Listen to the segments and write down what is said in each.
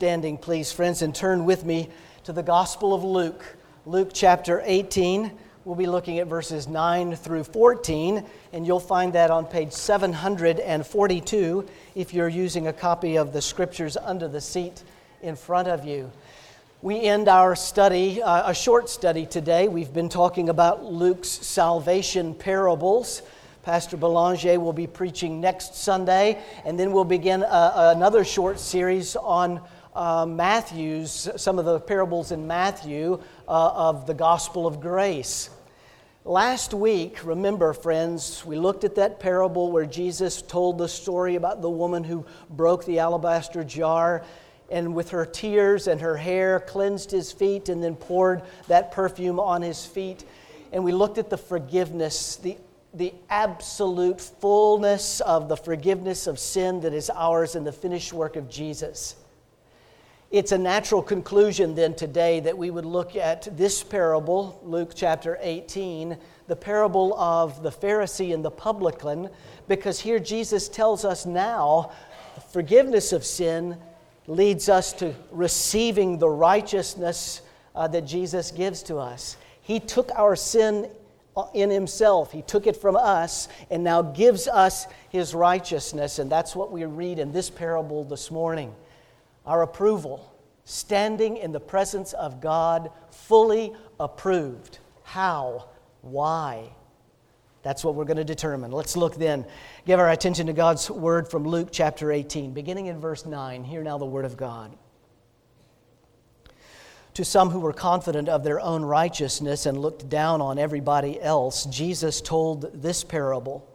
standing, please, friends, and turn with me to the Gospel of Luke. Luke chapter 18. We'll be looking at verses 9 through 14, and you'll find that on page 742 if you're using a copy of the scriptures under the seat in front of you. We end our study, uh, a short study today. We've been talking about Luke's salvation parables. Pastor Belanger will be preaching next Sunday, and then we'll begin a, uh, another short series on uh, Matthew's, some of the parables in Matthew uh, of the gospel of grace. Last week, remember, friends, we looked at that parable where Jesus told the story about the woman who broke the alabaster jar and with her tears and her hair cleansed his feet and then poured that perfume on his feet. And we looked at the forgiveness, the the absolute fullness of the forgiveness of sin that is ours in the finished work of Jesus. It's a natural conclusion then today that we would look at this parable, Luke chapter 18, the parable of the Pharisee and the publican, because here Jesus tells us now forgiveness of sin leads us to receiving the righteousness uh, that Jesus gives to us. He took our sin in himself. He took it from us and now gives us his righteousness. And that's what we read in this parable this morning. Our approval, standing in the presence of God, fully approved. How? Why? That's what we're going to determine. Let's look then. Give our attention to God's word from Luke chapter 18, beginning in verse 9. Hear now the word of God. To some who were confident of their own righteousness and looked down on everybody else, Jesus told this parable.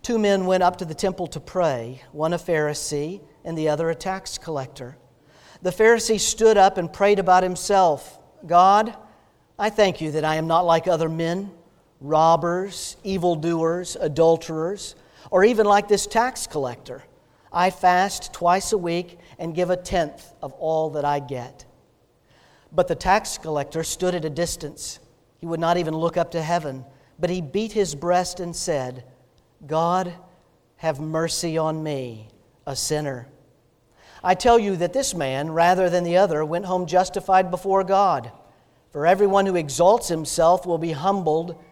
Two men went up to the temple to pray, one a Pharisee and the other a tax collector. The Pharisee stood up and prayed about himself God, I thank you that I am not like other men, robbers, evildoers, adulterers, or even like this tax collector. I fast twice a week and give a tenth of all that I get. But the tax collector stood at a distance. He would not even look up to heaven, but he beat his breast and said, God, have mercy on me, a sinner. I tell you that this man, rather than the other, went home justified before God. For everyone who exalts himself will be humbled,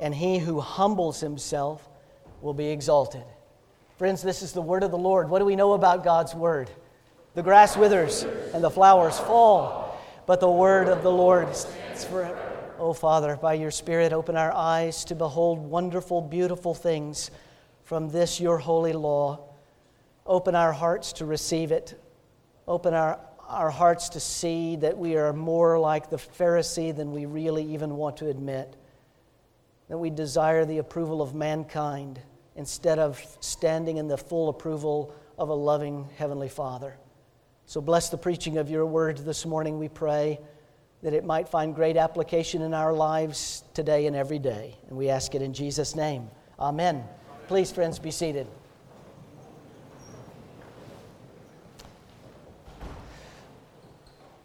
and he who humbles himself will be exalted. Friends, this is the word of the Lord. What do we know about God's word? The grass withers and the flowers fall but the word of the Lord stands forever. Oh, Father, by your Spirit, open our eyes to behold wonderful, beautiful things from this your holy law. Open our hearts to receive it. Open our, our hearts to see that we are more like the Pharisee than we really even want to admit. That we desire the approval of mankind instead of standing in the full approval of a loving Heavenly Father. So bless the preaching of your word this morning, we pray, that it might find great application in our lives today and every day. And we ask it in Jesus' name. Amen. Please, friends, be seated.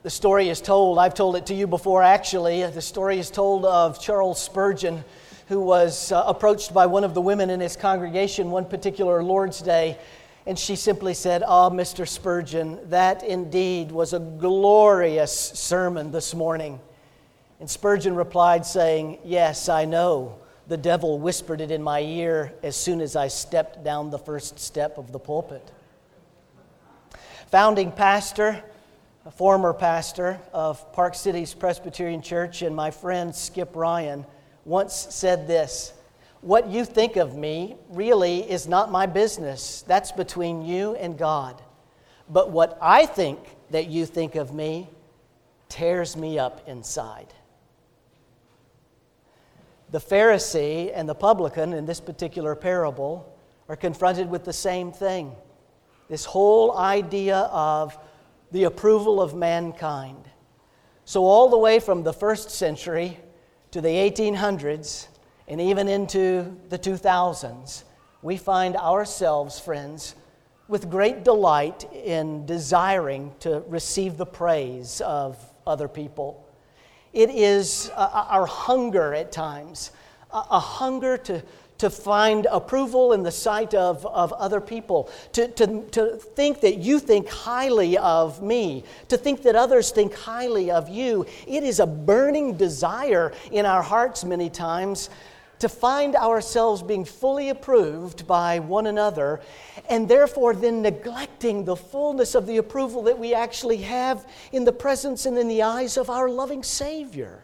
The story is told, I've told it to you before actually. The story is told of Charles Spurgeon, who was uh, approached by one of the women in his congregation one particular Lord's Day and she simply said, Ah, oh, Mr. Spurgeon, that indeed was a glorious sermon this morning. And Spurgeon replied, saying, Yes, I know. The devil whispered it in my ear as soon as I stepped down the first step of the pulpit. Founding pastor, a former pastor of Park Cities Presbyterian Church, and my friend Skip Ryan once said this what you think of me really is not my business. That's between you and God. But what I think that you think of me tears me up inside. The Pharisee and the publican in this particular parable are confronted with the same thing this whole idea of the approval of mankind. So, all the way from the first century to the 1800s, and even into the 2000s, we find ourselves, friends, with great delight in desiring to receive the praise of other people. It is uh, our hunger at times, a hunger to, to find approval in the sight of, of other people, to, to, to think that you think highly of me, to think that others think highly of you. It is a burning desire in our hearts many times to find ourselves being fully approved by one another, and therefore then neglecting the fullness of the approval that we actually have in the presence and in the eyes of our loving Savior.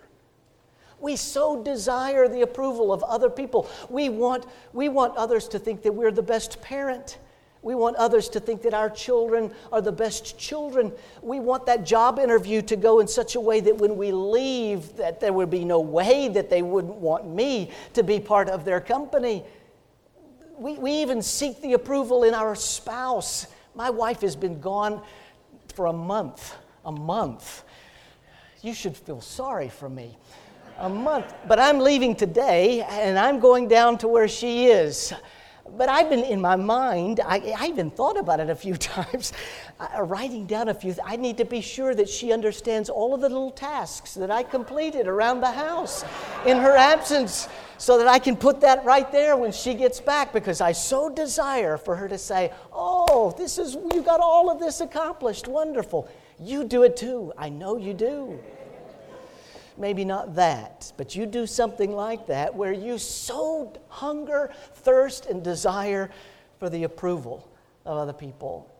We so desire the approval of other people. We want, we want others to think that we're the best parent. We want others to think that our children are the best children. We want that job interview to go in such a way that when we leave that there would be no way that they wouldn't want me to be part of their company. We, we even seek the approval in our spouse. My wife has been gone for a month, a month. You should feel sorry for me a month. But I'm leaving today and I'm going down to where she is. But I've been in my mind, I, I even thought about it a few times, uh, writing down a few. I need to be sure that she understands all of the little tasks that I completed around the house in her absence so that I can put that right there when she gets back because I so desire for her to say, Oh, this is, you got all of this accomplished. Wonderful. You do it too. I know you do maybe not that, but you do something like that where you so hunger, thirst, and desire for the approval of other people.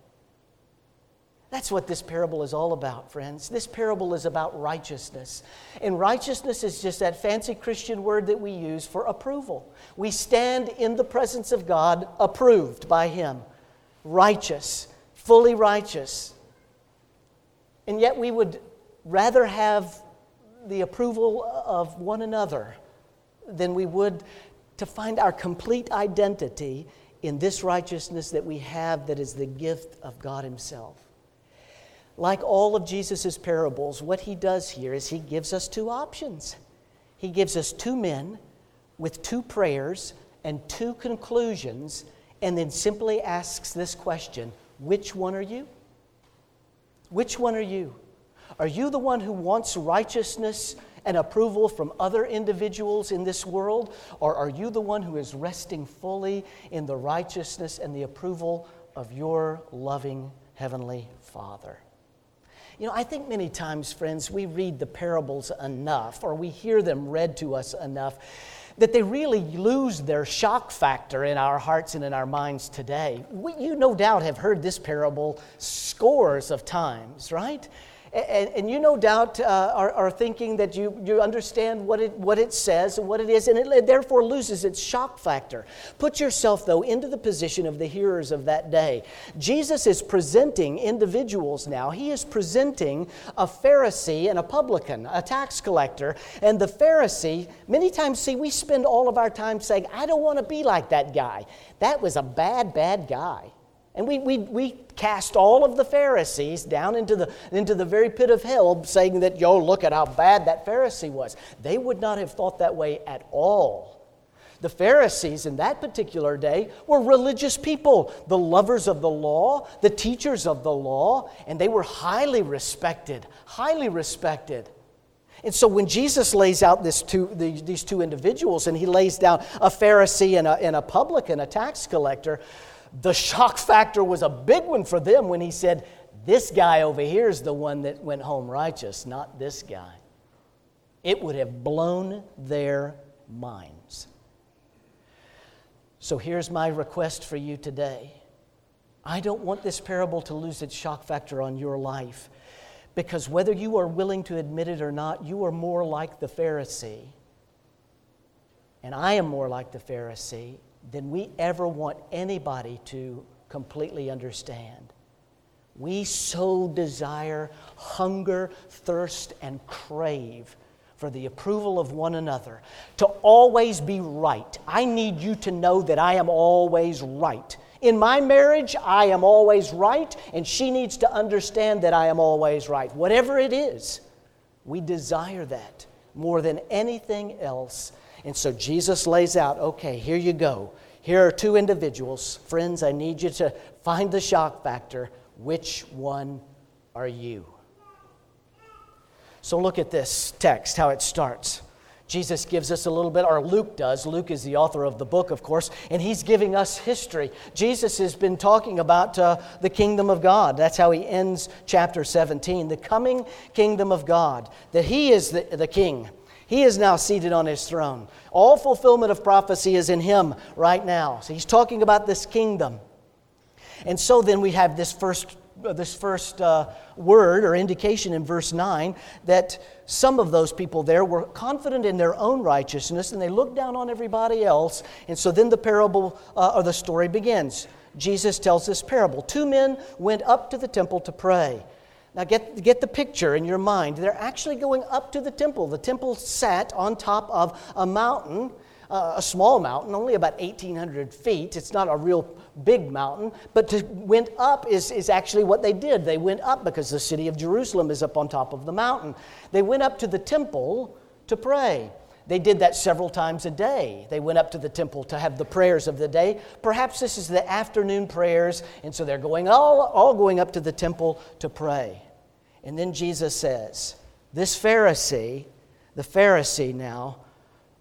That's what this parable is all about, friends. This parable is about righteousness. And righteousness is just that fancy Christian word that we use for approval. We stand in the presence of God approved by Him, righteous, fully righteous. And yet we would rather have the approval of one another than we would to find our complete identity in this righteousness that we have that is the gift of God Himself. Like all of Jesus' parables, what He does here is He gives us two options. He gives us two men with two prayers and two conclusions, and then simply asks this question Which one are you? Which one are you? Are you the one who wants righteousness and approval from other individuals in this world? Or are you the one who is resting fully in the righteousness and the approval of your loving Heavenly Father? You know, I think many times, friends, we read the parables enough or we hear them read to us enough that they really lose their shock factor in our hearts and in our minds today. We, you no doubt have heard this parable scores of times, right? And, and you no doubt uh, are, are, thinking that you, you understand what it, what it says and what it is, and it therefore loses its shock factor. Put yourself, though, into the position of the hearers of that day. Jesus is presenting individuals now. He is presenting a Pharisee and a publican, a tax collector. And the Pharisee, many times, see, we spend all of our time saying, I don't want to be like that guy. That was a bad, bad guy. And we, we, we cast all of the Pharisees down into the, into the very pit of hell, saying that, yo, look at how bad that Pharisee was. They would not have thought that way at all. The Pharisees in that particular day were religious people, the lovers of the law, the teachers of the law, and they were highly respected, highly respected. And so when Jesus lays out this two, these two individuals, and he lays down a Pharisee and a, and a publican, a tax collector, the shock factor was a big one for them when he said, This guy over here is the one that went home righteous, not this guy. It would have blown their minds. So here's my request for you today. I don't want this parable to lose its shock factor on your life because whether you are willing to admit it or not, you are more like the Pharisee. And I am more like the Pharisee than we ever want anybody to completely understand. We so desire, hunger, thirst, and crave for the approval of one another, to always be right. I need you to know that I am always right. In my marriage, I am always right, and she needs to understand that I am always right. Whatever it is, we desire that more than anything else and so Jesus lays out okay, here you go. Here are two individuals. Friends, I need you to find the shock factor. Which one are you? So look at this text, how it starts. Jesus gives us a little bit, or Luke does. Luke is the author of the book, of course, and he's giving us history. Jesus has been talking about uh, the kingdom of God. That's how he ends chapter 17 the coming kingdom of God, that he is the, the king. He is now seated on his throne. All fulfillment of prophecy is in him right now. So he's talking about this kingdom. And so then we have this first this first uh, word or indication in verse 9 that some of those people there were confident in their own righteousness and they looked down on everybody else. And so then the parable uh, or the story begins. Jesus tells this parable. Two men went up to the temple to pray. Now, get, get the picture in your mind. They're actually going up to the temple. The temple sat on top of a mountain, uh, a small mountain, only about 1,800 feet. It's not a real big mountain, but to went up is, is actually what they did. They went up because the city of Jerusalem is up on top of the mountain. They went up to the temple to pray. They did that several times a day. They went up to the temple to have the prayers of the day. Perhaps this is the afternoon prayers, and so they're going all, all going up to the temple to pray. And then Jesus says, This Pharisee, the Pharisee now,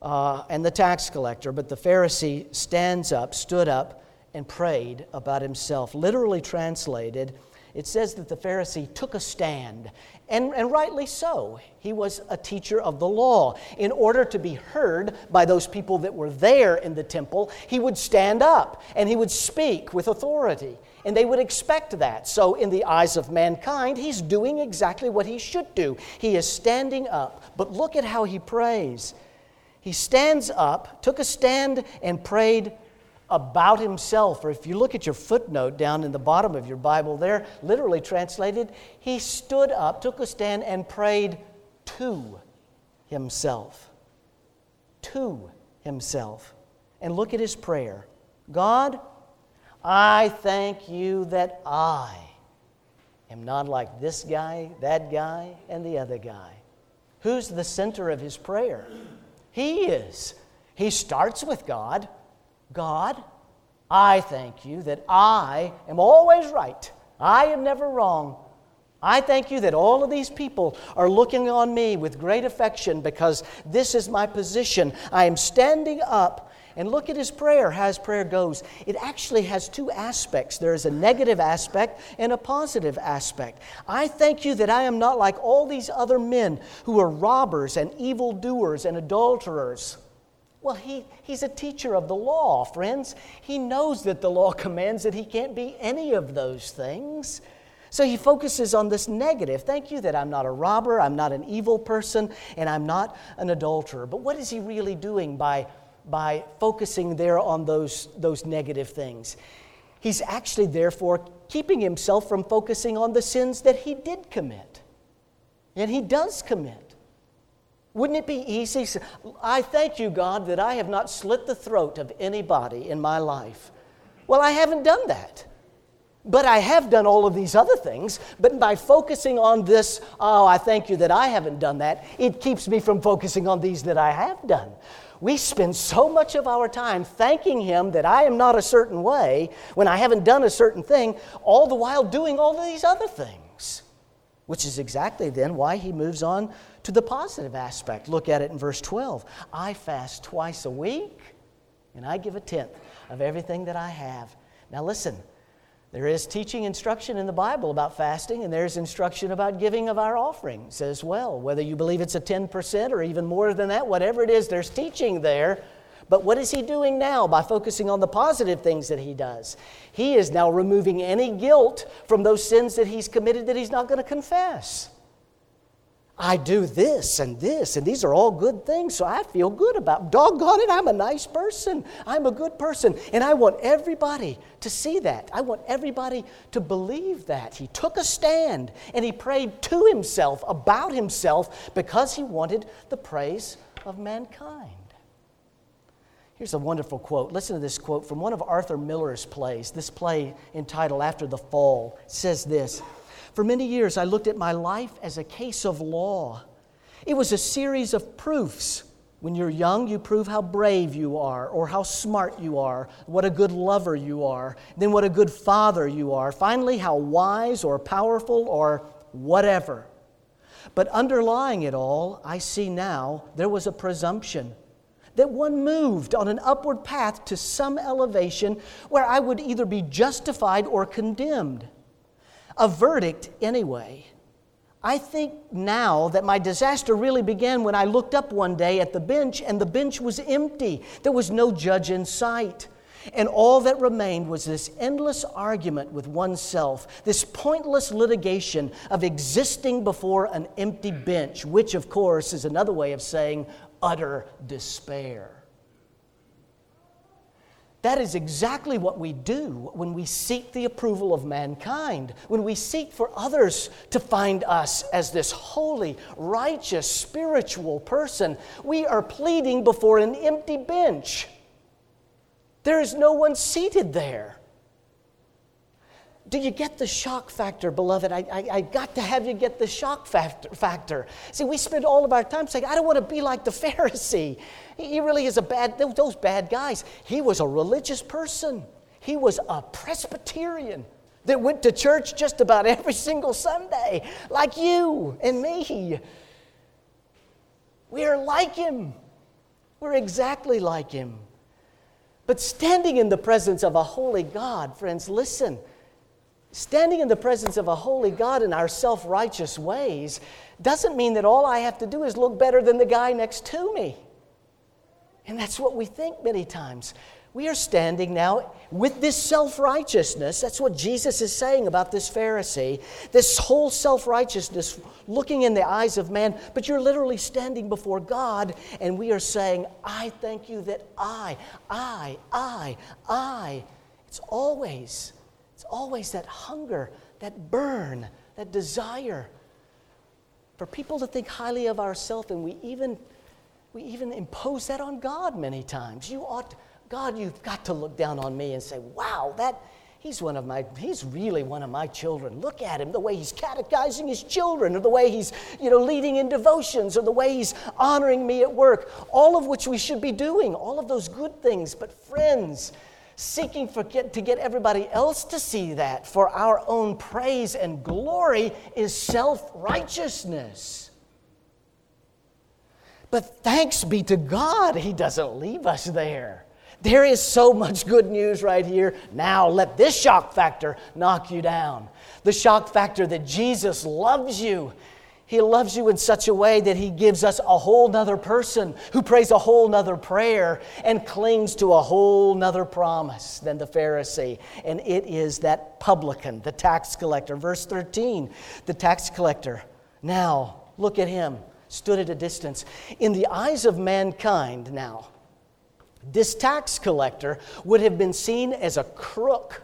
uh, and the tax collector, but the Pharisee stands up, stood up, and prayed about himself. Literally translated, it says that the Pharisee took a stand, and, and rightly so. He was a teacher of the law. In order to be heard by those people that were there in the temple, he would stand up and he would speak with authority. And they would expect that. So, in the eyes of mankind, he's doing exactly what he should do. He is standing up. But look at how he prays. He stands up, took a stand, and prayed about himself, or if you look at your footnote down in the bottom of your Bible there, literally translated, he stood up, took a stand, and prayed to himself. To himself. And look at his prayer God, I thank you that I am not like this guy, that guy, and the other guy. Who's the center of his prayer? He is. He starts with God. God, I thank you that I am always right. I am never wrong. I thank you that all of these people are looking on me with great affection because this is my position. I am standing up. And look at his prayer, how his prayer goes. It actually has two aspects there is a negative aspect and a positive aspect. I thank you that I am not like all these other men who are robbers and evildoers and adulterers. Well, he, he's a teacher of the law, friends. He knows that the law commands that he can't be any of those things. So he focuses on this negative. Thank you that I'm not a robber, I'm not an evil person, and I'm not an adulterer. But what is he really doing by, by focusing there on those, those negative things? He's actually, therefore, keeping himself from focusing on the sins that he did commit. And he does commit. Wouldn't it be easy? I thank you, God, that I have not slit the throat of anybody in my life. Well, I haven't done that. But I have done all of these other things. But by focusing on this, oh, I thank you that I haven't done that, it keeps me from focusing on these that I have done. We spend so much of our time thanking Him that I am not a certain way when I haven't done a certain thing, all the while doing all of these other things. Which is exactly then why He moves on to the positive aspect. Look at it in verse 12. I fast twice a week, and I give a tenth of everything that I have. Now, listen, there is teaching instruction in the Bible about fasting, and there's instruction about giving of our offerings as well. Whether you believe it's a 10% or even more than that, whatever it is, there's teaching there. But what is he doing now by focusing on the positive things that he does? He is now removing any guilt from those sins that he's committed that he's not going to confess. I do this and this, and these are all good things, so I feel good about. Doggone it, I'm a nice person. I'm a good person, and I want everybody to see that. I want everybody to believe that. He took a stand and he prayed to himself about himself because he wanted the praise of mankind. Here's a wonderful quote. Listen to this quote from one of Arthur Miller's plays. This play entitled After the Fall says this. For many years, I looked at my life as a case of law. It was a series of proofs. When you're young, you prove how brave you are, or how smart you are, what a good lover you are, then what a good father you are, finally, how wise or powerful or whatever. But underlying it all, I see now there was a presumption that one moved on an upward path to some elevation where I would either be justified or condemned. A verdict, anyway. I think now that my disaster really began when I looked up one day at the bench and the bench was empty. There was no judge in sight. And all that remained was this endless argument with oneself, this pointless litigation of existing before an empty bench, which, of course, is another way of saying utter despair. That is exactly what we do when we seek the approval of mankind, when we seek for others to find us as this holy, righteous, spiritual person. We are pleading before an empty bench. There is no one seated there. Do you get the shock factor, beloved? I, I, I, got to have you get the shock factor, factor. See, we spend all of our time saying, I don't want to be like the Pharisee. He really is a bad, those bad guys. He was a religious person, he was a Presbyterian that went to church just about every single Sunday, like you and me. We are like him, we're exactly like him. But standing in the presence of a holy God, friends, listen. Standing in the presence of a holy God in our self righteous ways doesn't mean that all I have to do is look better than the guy next to me. And that's what we think many times. We are standing now with this self righteousness. That's what Jesus is saying about this Pharisee. This whole self righteousness looking in the eyes of man, but you're literally standing before God, and we are saying, I thank you that I, I, I, I. It's always, it's always that hunger, that burn, that desire for people to think highly of ourselves, and we even, we even impose that on God many times. You ought. God, you've got to look down on me and say, wow, that, he's one of my, he's really one of my children. Look at him, the way he's catechizing his children, or the way he's, you know, leading in devotions, or the way he's honoring me at work. All of which we should be doing, all of those good things. But friends, seeking get, to get everybody else to see that for our own praise and glory is self righteousness. But thanks be to God, He doesn't leave us there. There is so much good news right here. Now let this shock factor knock you down. The shock factor that Jesus loves you. He loves you in such a way that He gives us a whole nother person who prays a whole nother prayer and clings to a whole nother promise than the Pharisee. And it is that publican, the tax collector. Verse 13 the tax collector. Now, look at him, stood at a distance. In the eyes of mankind, now, this tax collector would have been seen as a crook.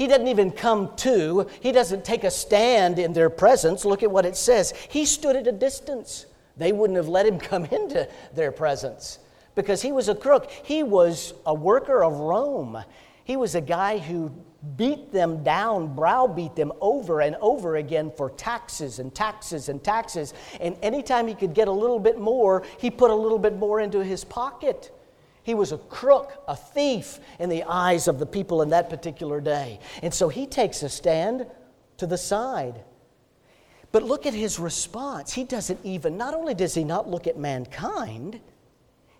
He doesn't even come to, he doesn't take a stand in their presence. Look at what it says. He stood at a distance. They wouldn't have let him come into their presence because he was a crook. He was a worker of Rome. He was a guy who beat them down, browbeat them over and over again for taxes and taxes and taxes. And anytime he could get a little bit more, he put a little bit more into his pocket. He was a crook, a thief in the eyes of the people in that particular day. And so he takes a stand to the side. But look at his response. He doesn't even, not only does he not look at mankind,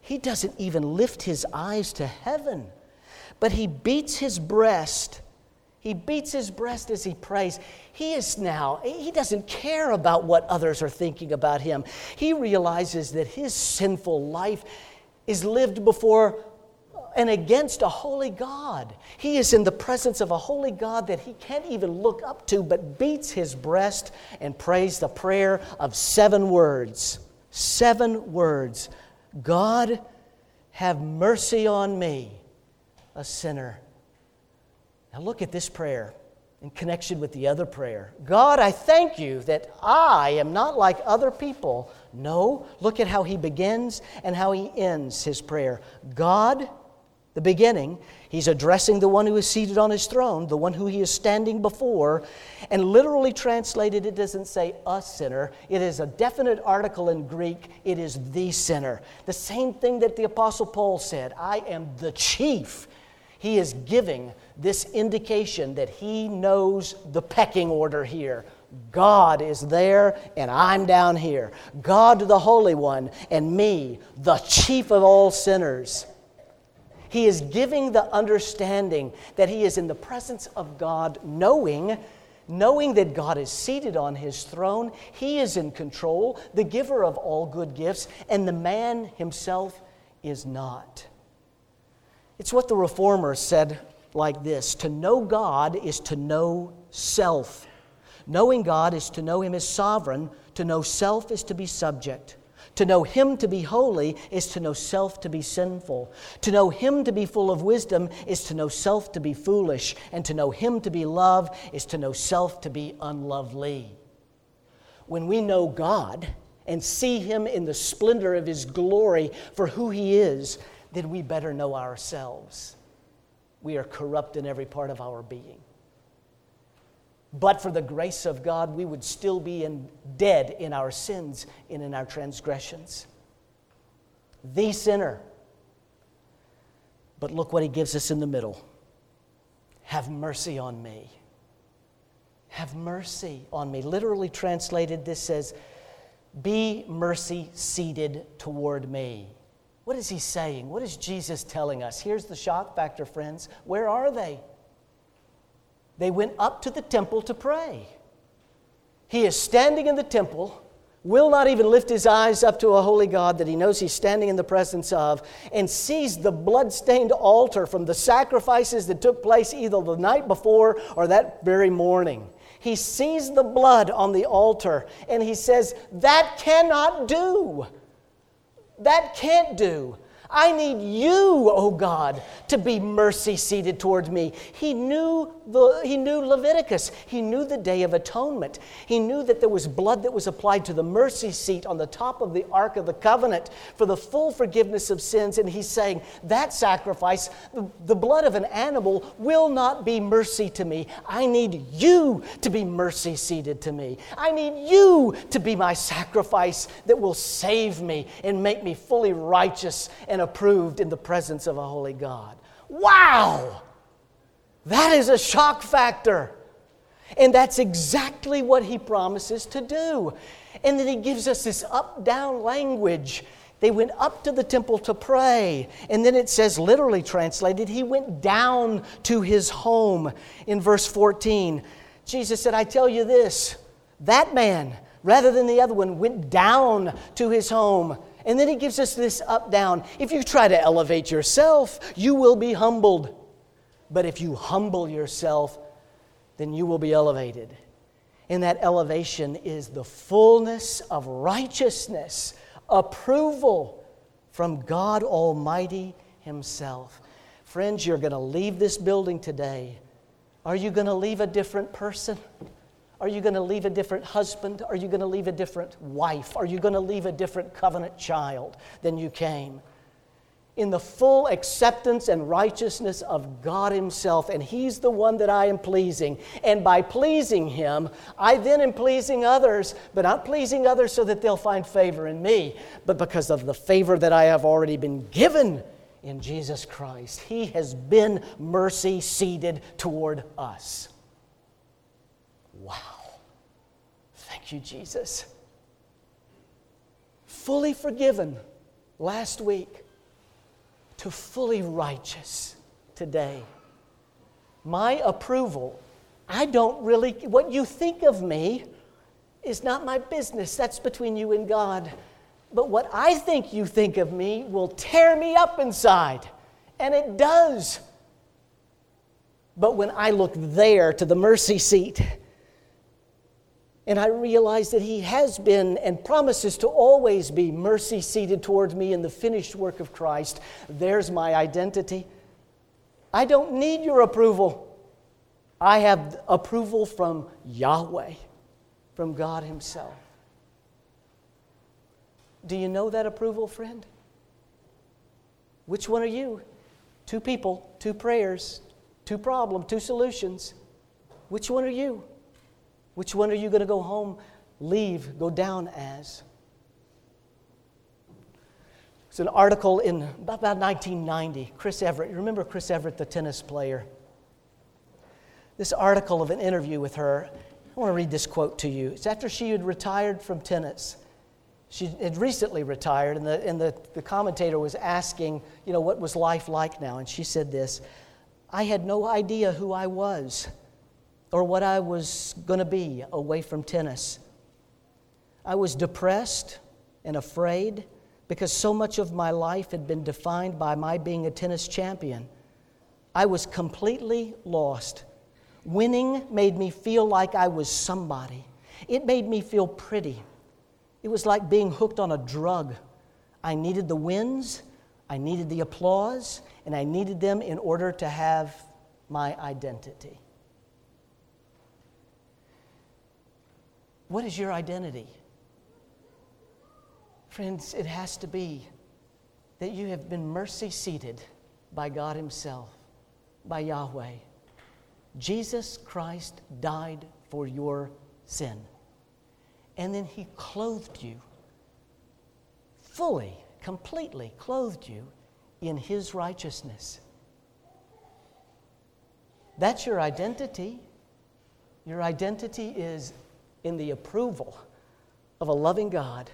he doesn't even lift his eyes to heaven, but he beats his breast. He beats his breast as he prays. He is now, he doesn't care about what others are thinking about him. He realizes that his sinful life is lived before and against a holy God. He is in the presence of a holy God that he can't even look up to, but beats his breast and prays the prayer of seven words. Seven words God, have mercy on me, a sinner. Now look at this prayer in connection with the other prayer. God, I thank you that I am not like other people. No, look at how he begins and how he ends his prayer. God, the beginning, he's addressing the one who is seated on his throne, the one who he is standing before. And literally translated, it doesn't say a sinner, it is a definite article in Greek. It is the sinner. The same thing that the Apostle Paul said I am the chief he is giving this indication that he knows the pecking order here. God is there and I'm down here. God, the Holy One, and me, the chief of all sinners. He is giving the understanding that he is in the presence of God, knowing, knowing that God is seated on his throne. He is in control, the giver of all good gifts, and the man himself is not. It's what the reformers said like this To know God is to know self. Knowing God is to know him as sovereign, to know self is to be subject. To know Him to be holy is to know self to be sinful. To know Him to be full of wisdom is to know self to be foolish. And to know Him to be love is to know self to be unlovely. When we know God and see Him in the splendor of His glory for who He is, then we better know ourselves. We are corrupt in every part of our being. But for the grace of God, we would still be in, dead in our sins and in our transgressions. The sinner. But look what he gives us in the middle Have mercy on me. Have mercy on me. Literally translated, this says, Be mercy seated toward me. What is he saying? What is Jesus telling us? Here's the shock factor, friends. Where are they? They went up to the temple to pray. He is standing in the temple, will not even lift his eyes up to a holy God that he knows he's standing in the presence of, and sees the blood-stained altar from the sacrifices that took place either the night before or that very morning. He sees the blood on the altar and he says, That cannot do. That can't do. I need you, O God, to be mercy seated towards me. He knew, the, he knew Leviticus. He knew the Day of Atonement. He knew that there was blood that was applied to the mercy seat on the top of the Ark of the Covenant for the full forgiveness of sins. And he's saying, that sacrifice, the, the blood of an animal, will not be mercy to me. I need you to be mercy seated to me. I need you to be my sacrifice that will save me and make me fully righteous and and approved in the presence of a holy God. Wow! That is a shock factor. And that's exactly what he promises to do. And then he gives us this up down language. They went up to the temple to pray. And then it says, literally translated, he went down to his home in verse 14. Jesus said, I tell you this, that man, rather than the other one, went down to his home and then he gives us this up down. If you try to elevate yourself, you will be humbled. But if you humble yourself, then you will be elevated. And that elevation is the fullness of righteousness, approval from God Almighty Himself. Friends, you're going to leave this building today. Are you going to leave a different person? Are you going to leave a different husband? Are you going to leave a different wife? Are you going to leave a different covenant child than you came? In the full acceptance and righteousness of God Himself, and He's the one that I am pleasing. And by pleasing Him, I then am pleasing others, but not pleasing others so that they'll find favor in me, but because of the favor that I have already been given in Jesus Christ. He has been mercy seated toward us. Wow. Thank you, Jesus. Fully forgiven last week to fully righteous today. My approval, I don't really, what you think of me is not my business. That's between you and God. But what I think you think of me will tear me up inside. And it does. But when I look there to the mercy seat, and I realize that He has been and promises to always be mercy seated towards me in the finished work of Christ. There's my identity. I don't need your approval. I have approval from Yahweh, from God Himself. Do you know that approval, friend? Which one are you? Two people, two prayers, two problems, two solutions. Which one are you? Which one are you going to go home, leave, go down as? It's an article in about 1990. Chris Evert, you remember Chris Evert, the tennis player? This article of an interview with her, I want to read this quote to you. It's after she had retired from tennis. She had recently retired, and, the, and the, the commentator was asking, you know, what was life like now? And she said this I had no idea who I was or what I was going to be away from tennis. I was depressed and afraid because so much of my life had been defined by my being a tennis champion. I was completely lost. Winning made me feel like I was somebody. It made me feel pretty. It was like being hooked on a drug. I needed the wins, I needed the applause, and I needed them in order to have my identity. What is your identity? Friends, it has to be that you have been mercy seated by God Himself, by Yahweh. Jesus Christ died for your sin. And then He clothed you fully, completely clothed you in His righteousness. That's your identity. Your identity is in the approval of a loving God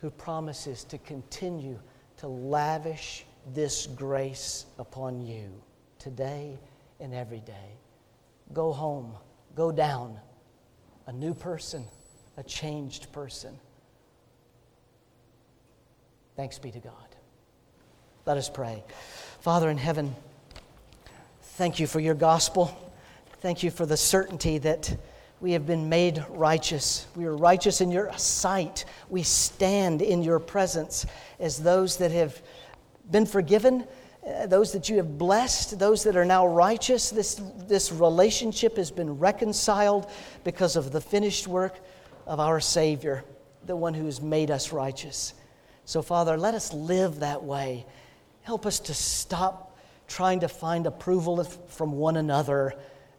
who promises to continue to lavish this grace upon you today and every day. Go home, go down, a new person, a changed person. Thanks be to God. Let us pray. Father in heaven, thank you for your gospel. Thank you for the certainty that we have been made righteous. We are righteous in your sight. We stand in your presence as those that have been forgiven, uh, those that you have blessed, those that are now righteous. This, this relationship has been reconciled because of the finished work of our Savior, the one who has made us righteous. So, Father, let us live that way. Help us to stop trying to find approval from one another.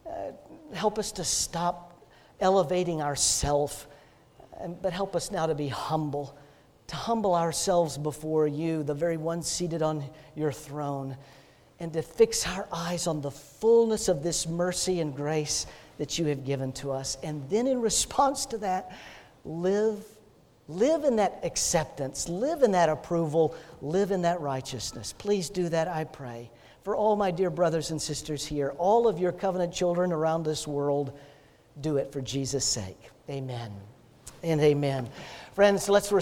Uh, help us to stop elevating ourself, but help us now to be humble, to humble ourselves before you, the very one seated on your throne, and to fix our eyes on the fullness of this mercy and grace that you have given to us. And then, in response to that, live. Live in that acceptance, live in that approval, live in that righteousness. Please do that, I pray. For all my dear brothers and sisters here, all of your covenant children around this world, do it for Jesus' sake. Amen and amen. Friends, let's